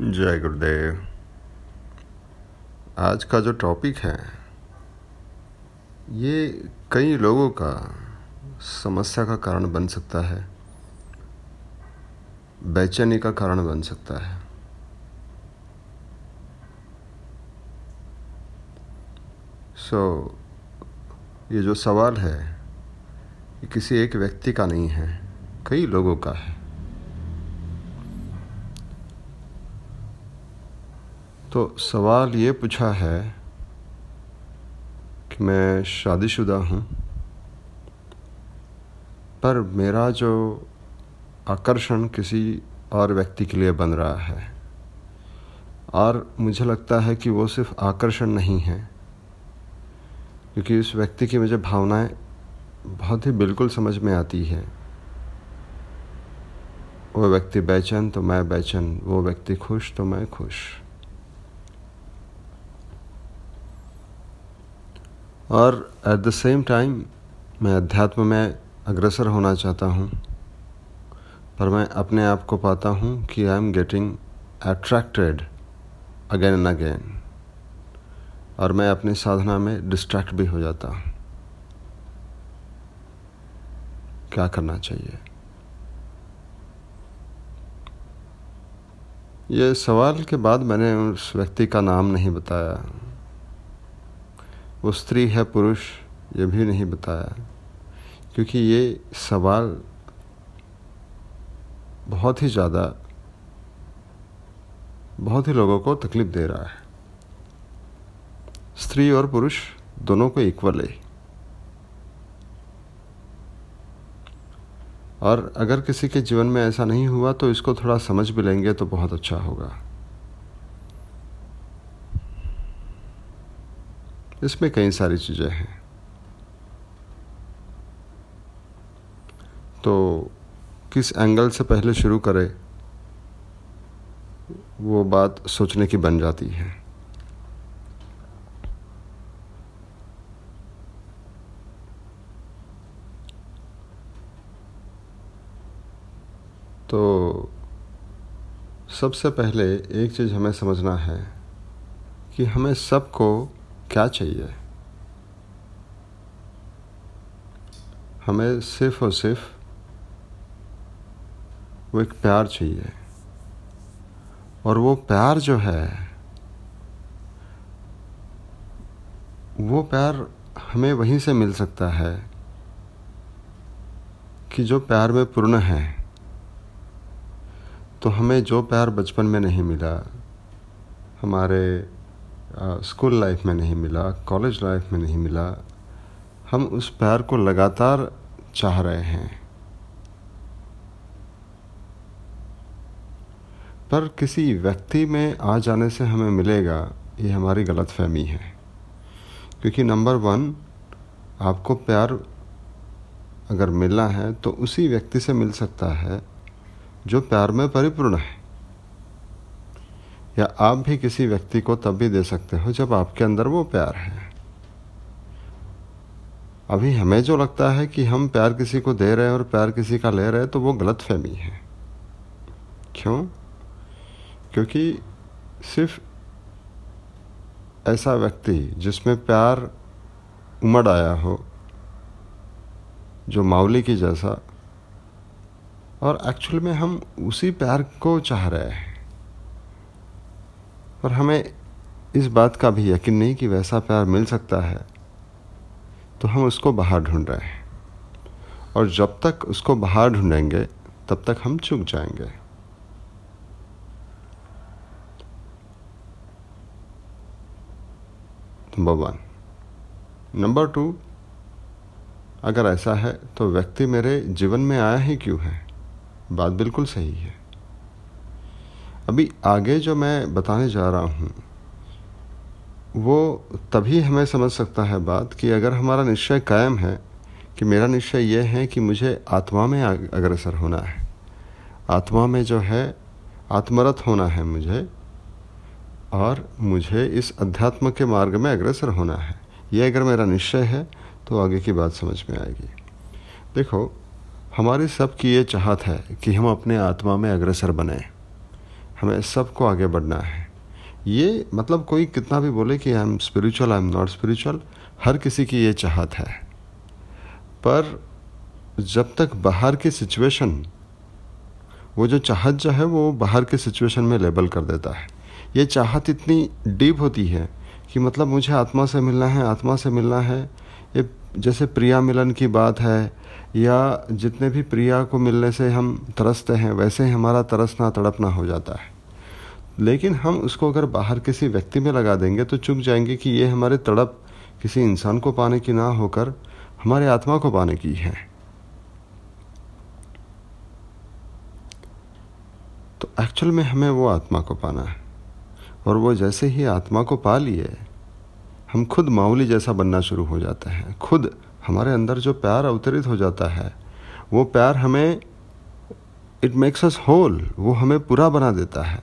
जय गुरुदेव। आज का जो टॉपिक है ये कई लोगों का समस्या का कारण बन सकता है बेचैनी का कारण बन सकता है। सो so, ये जो सवाल है ये किसी एक व्यक्ति का नहीं है कई लोगों का है। तो सवाल ये पूछा है कि मैं शादीशुदा हूँ, पर मेरा जो आकर्षण किसी और व्यक्ति के लिए बन रहा है, और मुझे लगता है कि वो सिर्फ़ आकर्षण नहीं है, क्योंकि उस व्यक्ति की मुझे भावनाएँ बहुत ही बिल्कुल समझ में आती है। वो व्यक्ति बेचैन तो मैं बेचैन, वो व्यक्ति खुश तो मैं खुश। और एट द सेम टाइम मैं अध्यात्म में अग्रसर होना चाहता हूँ। पर मैं अपने आप को पाता हूँ कि I am getting attracted again and again और मैं अपनी साधना में डिस्ट्रैक्ट भी हो जाता हूँ। क्या करना चाहिए? ये सवाल के बाद मैंने उस व्यक्ति का नाम नहीं बताया। वो स्त्री है, पुरुष, ये भी नहीं बताया। क्योंकि ये सवाल बहुत ही ज़्यादा, बहुत ही लोगों को तकलीफ़ दे रहा है। स्त्री और पुरुष दोनों को इक्वल है। और अगर किसी के जीवन में ऐसा नहीं हुआ तो इसको थोड़ा समझ भी लेंगे तो बहुत अच्छा होगा। इसमें कई सारी चीज़ें हैं। तो किस एंगल से पहले शुरू करें, वो बात सोचने की बन जाती है। तो सबसे पहले एक चीज़ हमें समझना है कि हमें सबको क्या चाहिए? हमें सिर्फ़ और सिर्फ़ वो एक प्यार चाहिए। और वो प्यार जो है, वो प्यार हमें वहीं से मिल सकता है कि जो प्यार में पूर्ण है तो हमें जो प्यार बचपन में नहीं मिला, हमारे स्कूल लाइफ में नहीं मिला कॉलेज लाइफ में नहीं मिला। हम उस प्यार को लगातार चाह रहे हैं। पर किसी व्यक्ति में आ जाने से हमें मिलेगा, ये हमारी गलत फहमी है। क्योंकि नंबर वन आपको प्यार अगर मिलना है तो उसी व्यक्ति से मिल सकता है, जो प्यार में परिपूर्ण है। या आप भी किसी व्यक्ति को तब भी दे सकते हो जब आपके अंदर वो प्यार है। अभी हमें जो लगता है कि हम प्यार किसी को दे रहे हैं और प्यार किसी का ले रहे हैं तो वो गलत फहमी है। क्यों? क्योंकि सिर्फ़ ऐसा व्यक्ति जिसमें प्यार उमड़ आया हो, जो माउली की जैसा, और एक्चुअल में हम उसी प्यार को चाह रहे हैं। और हमें इस बात का भी यकीन नहीं कि वैसा प्यार मिल सकता है। तो हम उसको बाहर ढूंढ रहे हैं। और जब तक उसको बाहर ढूंढेंगे, तब तक हम चुक जाएँगे। नंबर वन नंबर टू अगर ऐसा है तो व्यक्ति मेरे जीवन में आया ही क्यों है? बात बिल्कुल सही है। अभी आगे जो मैं बताने जा रहा हूँ, वो तभी हमें समझ सकता है बात कि अगर हमारा निश्चय कायम है, कि मेरा निश्चय ये है कि मुझे आत्मा में अग्रसर होना है। आत्मा में जो है आत्मरत होना है मुझे, और मुझे इस अध्यात्म के मार्ग में अग्रसर होना है। ये अगर मेरा निश्चय है तो आगे की बात समझ में आएगी। देखो, हमारी सब की ये चाहत है कि हम अपने आत्मा में अग्रसर बने। हमें सबको आगे बढ़ना है। ये मतलब कोई कितना भी बोले कि I am spiritual I am not spiritual हर किसी की ये चाहत है। पर जब तक बाहर की सिचुएशन वो जो चाहत जो है, वो बाहर के सिचुएशन में लेबल कर देता है। ये चाहत इतनी डीप होती है कि मतलब मुझे आत्मा से मिलना है, आत्मा से मिलना है। ये जैसे प्रिया मिलन की बात है या जितने भी प्रिया को मिलने से हम तरसते हैं, वैसे ही हमारा तरसना, तड़पना हो जाता है। लेकिन हम उसको अगर बाहर किसी व्यक्ति में लगा देंगे तो चुक जाएँगे कि ये हमारे तड़प किसी इंसान को पाने की ना होकर हमारे आत्मा को पाने की है। तो एक्चुअल में हमें वो आत्मा को पाना है। और वो जैसे ही आत्मा को पा लिए, हम खुद मामूली जैसा बनना शुरू हो जाते हैं। खुद हमारे अंदर जो प्यार अवतरित हो जाता है, वो प्यार हमें इट मेक्स अस होल वो हमें पूरा बना देता है।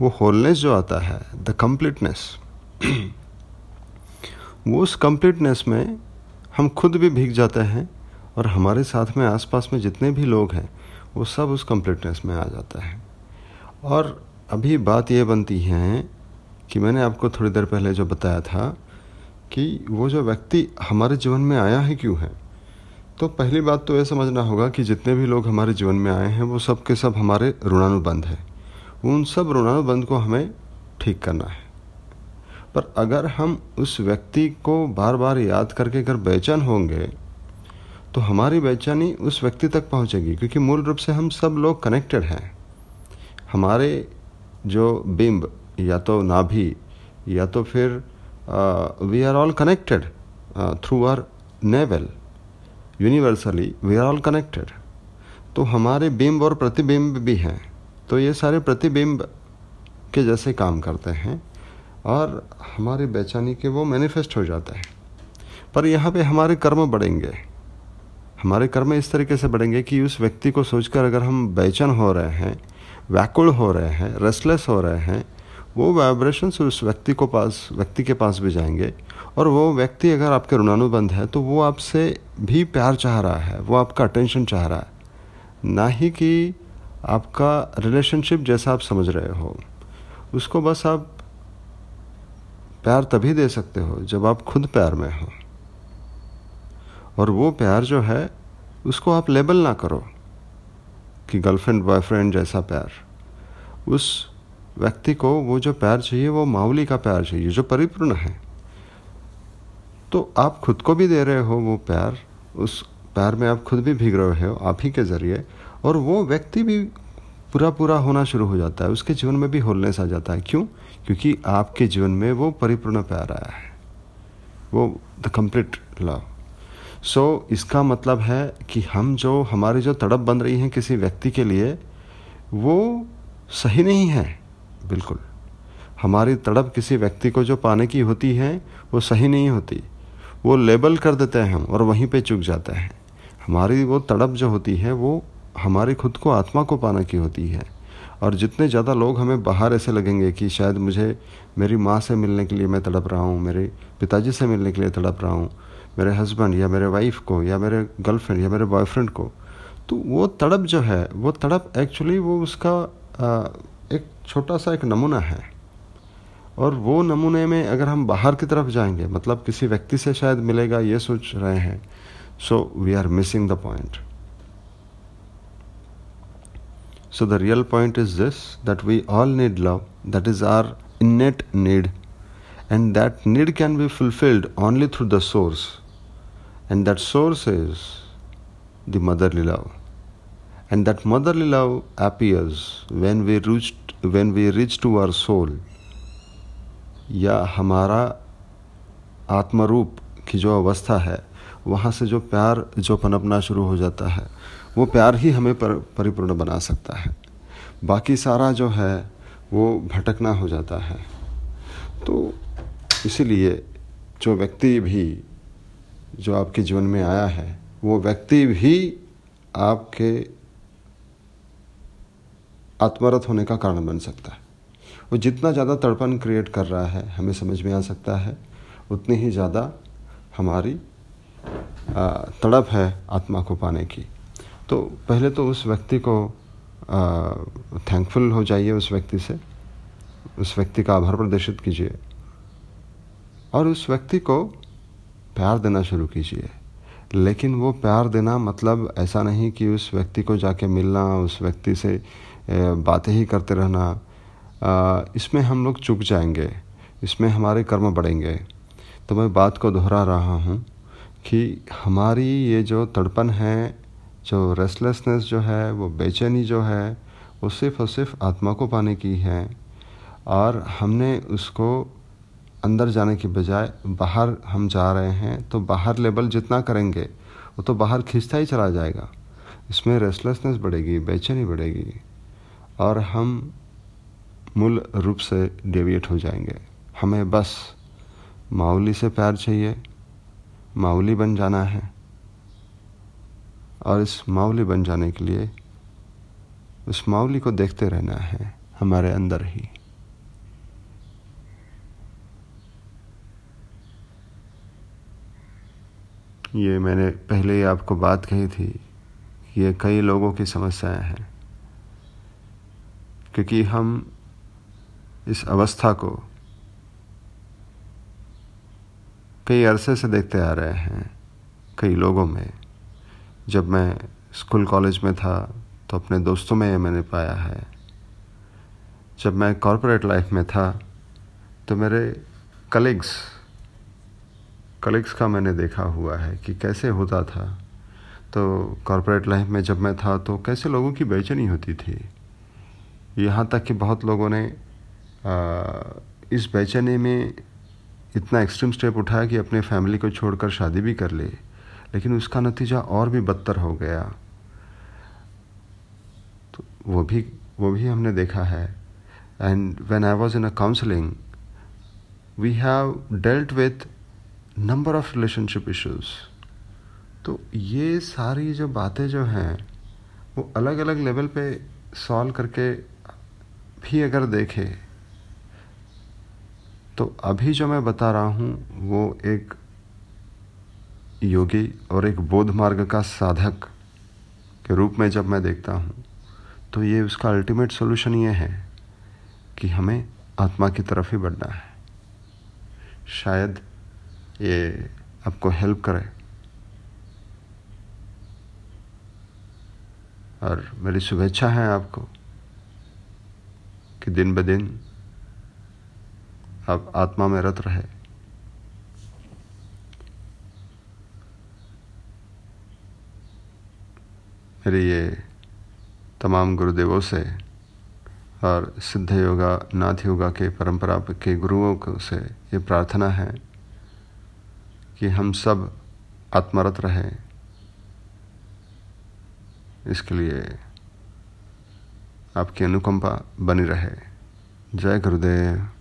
वो होलनेस जो आता है द कम्प्लीटनेस वो उस कम्प्लीटनेस में हम खुद भी भीग जाते हैं और हमारे साथ में आसपास में जितने भी लोग हैं, वो सब उस कम्प्लीटनेस में आ जाता है। और अभी बात ये बनती है कि मैंने आपको थोड़ी देर पहले जो बताया था कि वो जो व्यक्ति हमारे जीवन में आया है क्यों है? तो पहली बात तो यह समझना होगा कि जितने भी लोग हमारे जीवन में आए हैं, वो सब के सब हमारे ऋणानुबंध हैं। उन सब ऋणानुबंध को हमें ठीक करना है। पर अगर हम उस व्यक्ति को बार बार याद करके अगर बेचैन होंगे तो हमारी बेचैनी उस व्यक्ति तक पहुंचेगी, क्योंकि मूल रूप से हम सब लोग कनेक्टेड हैं। हमारे जो बिंब या तो नाभि या तो फिर we are all connected through our navel universally we are all connected तो हमारे बिंब और प्रतिबिंब भी हैं। तो ये सारे प्रतिबिंब के जैसे काम करते हैं और हमारी बेचैनी के वो मैनिफेस्ट हो जाते हैं। पर यहाँ पे हमारे कर्म बढ़ेंगे। हमारे कर्म इस तरीके से बढ़ेंगे कि उस व्यक्ति को सोचकर अगर हम बेचैन हो रहे हैं, व्याकुल हो रहे हैं रेस्टलेस हो रहे हैं वो वाइब्रेशन उस व्यक्ति को पास, व्यक्ति के पास भी जाएँगे। और वो व्यक्ति अगर आपके ऋणानुबंध है तो वो आपसे भी प्यार चाह रहा है, वो आपका अटेंशन चाह रहा है। ना ही कि आपका रिलेशनशिप जैसा आप समझ रहे हो। उसको बस आप प्यार तभी दे सकते हो, जब आप खुद प्यार में हो। और वो प्यार जो है, उसको आप लेबल ना करो कि गर्लफ्रेंड बॉयफ्रेंड जैसा प्यार। उस व्यक्ति को वो जो प्यार चाहिए, वो मामूली का प्यार चाहिए, जो परिपूर्ण है। तो आप खुद को भी दे रहे हो वो प्यार, उस प्यार में आप खुद भी भीग रहे हो, आप ही के ज़रिए, और वो व्यक्ति भी पूरा पूरा होना शुरू हो जाता है, उसके जीवन में भी होलनेस आ जाता है। क्यों? क्योंकि आपके जीवन में वो परिपूर्ण प्यार आया है। वो द कंप्लीट लव सो इसका मतलब है कि हम जो, हमारी जो तड़प बन रही हैं किसी व्यक्ति के लिए, वो सही नहीं है। बिल्कुल। हमारी तड़प किसी व्यक्ति को जो पाने की होती है वो सही नहीं होती। वो लेबल कर देते हैं हम और वहीं पे चुक जाते हैं। हमारी वो तड़प जो होती है वो हमारी खुद को आत्मा को पाने की होती है। और जितने ज़्यादा लोग हमें बाहर ऐसे लगेंगे कि शायद मुझे मेरी माँ से मिलने के लिए मैं तड़प रहा हूँ मेरे पिताजी से मिलने के लिए तड़प रहा हूँ मेरे हस्बैंड या मेरे वाइफ को या मेरे गर्लफ्रेंड या मेरे बॉयफ्रेंड को तो वो तड़प जो है वो तड़प एक्चुअली वो उसका आ, छोटा सा एक नमूना है। और वो नमूने में अगर हम बाहर की तरफ़ जाएँगे मतलब किसी व्यक्ति से शायद मिलेगा ये सोच रहे हैं so we are missing the point so the real point is this that we all need love that is our innate need, and that need can be fulfilled only through the source. And that source is the motherly love. And that motherly love appears when we reach when we reach to our soul. या हमारा आत्मरूप की जो अवस्था है वहाँ से जो प्यार जो पनपना शुरू हो जाता है वो प्यार ही हमें पर, परिपूर्ण बना सकता है। बाकी सारा जो है वो भटकना हो जाता है। तो इसीलिए जो व्यक्ति भी जो आपके जीवन में आया है वो व्यक्ति भी आपके आत्मरत होने का कारण बन सकता है। वो जितना ज़्यादा तड़पन क्रिएट कर रहा है, हमें समझ में आ सकता है, उतनी ही ज़्यादा हमारी तड़प है आत्मा को पाने की। तो पहले तो उस व्यक्ति को थैंकफुल हो जाइए उस व्यक्ति से। उस व्यक्ति का आभार प्रदर्शित कीजिए। और उस व्यक्ति को प्यार देना शुरू कीजिए। लेकिन वो प्यार देना मतलब ऐसा नहीं कि उस व्यक्ति को जाके मिलना, उस व्यक्ति से बातें ही करते रहना। इसमें हम लोग चुक जाएँगे। इसमें हमारे कर्म बढ़ेंगे। तो मैं बात को दोहरा रहा हूँ कि हमारी ये जो तड़पन है, जो रेस्टलेसनेस जो है, वो बेचैनी जो है, वो सिर्फ़ और सिर्फ़ आत्मा को पाने की है। और हमने उसको अंदर जाने की बजाय बाहर हम जा रहे हैं तो बाहर लेवल जितना करेंगे, वो तो बाहर खींचता ही चला जाएगा। इसमें रेस्टलेसनेस बढ़ेगी, बेचैनी बढ़ेगी। और हम मूल रूप से डेविएट हो जाएँगे। हमें बस माउली से प्यार चाहिए माउली बन जाना है। और इस माउली बन जाने के लिए उस माउली को देखते रहना है हमारे अंदर ही। ये मैंने पहले ही आपको बात कही थी ये कई लोगों की समस्याएँ हैं। क्योंकि हम इस अवस्था को कई अरसे से देखते आ रहे हैं, कई लोगों में। जब मैं स्कूल कॉलेज में था तो अपने दोस्तों में ये मैंने पाया है। जब मैं कॉरपोरेट लाइफ में था तो मेरे कलीग्स कलीग्स का मैंने देखा हुआ है कि कैसे होता था। तो कॉरपोरेट लाइफ में जब मैं था तो कैसे लोगों की बेचैनी होती थी। यहाँ तक कि बहुत लोगों ने इस बेचैनी में इतना एक्सट्रीम स्टेप उठाया कि अपने फैमिली को छोड़कर शादी भी कर ली। लेकिन उसका नतीजा और भी बदतर हो गया। तो वो भी वो भी हमने देखा है। And when I was in a counselling we have dealt with number of relationship issues तो ये सारी जो बातें जो हैं, वो अलग अलग लेवल पे सॉल्व करके भी अगर देखें तो अभी जो मैं बता रहा हूँ, वो एक योगी और एक बोध मार्ग का साधक के रूप में जब मैं देखता हूँ तो ये उसका अल्टीमेट सॉल्यूशन ये है कि हमें आत्मा की तरफ़ ही बढ़ना है। शायद ये आपको हेल्प करे। और मेरी शुभेच्छा है आपको। कि दिन ब दिन अब आत्मा में रत रहे। मेरे ये तमाम गुरुदेवों से और सिद्ध योगा, नाथ योगा के परंपरा के गुरुओं को से ये प्रार्थना है कि हम सब आत्मरत रहें। इसके लिए आपकी अनुकंपा बनी रहे। जय गुरुदेव।